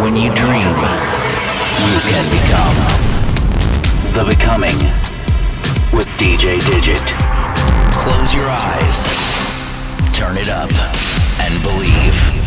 When you dream, you can become. The Becoming with DJ Digit. Close your eyes, turn it up, and believe.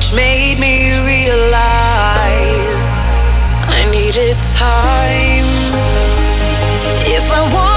Which made me realize I needed time. If I want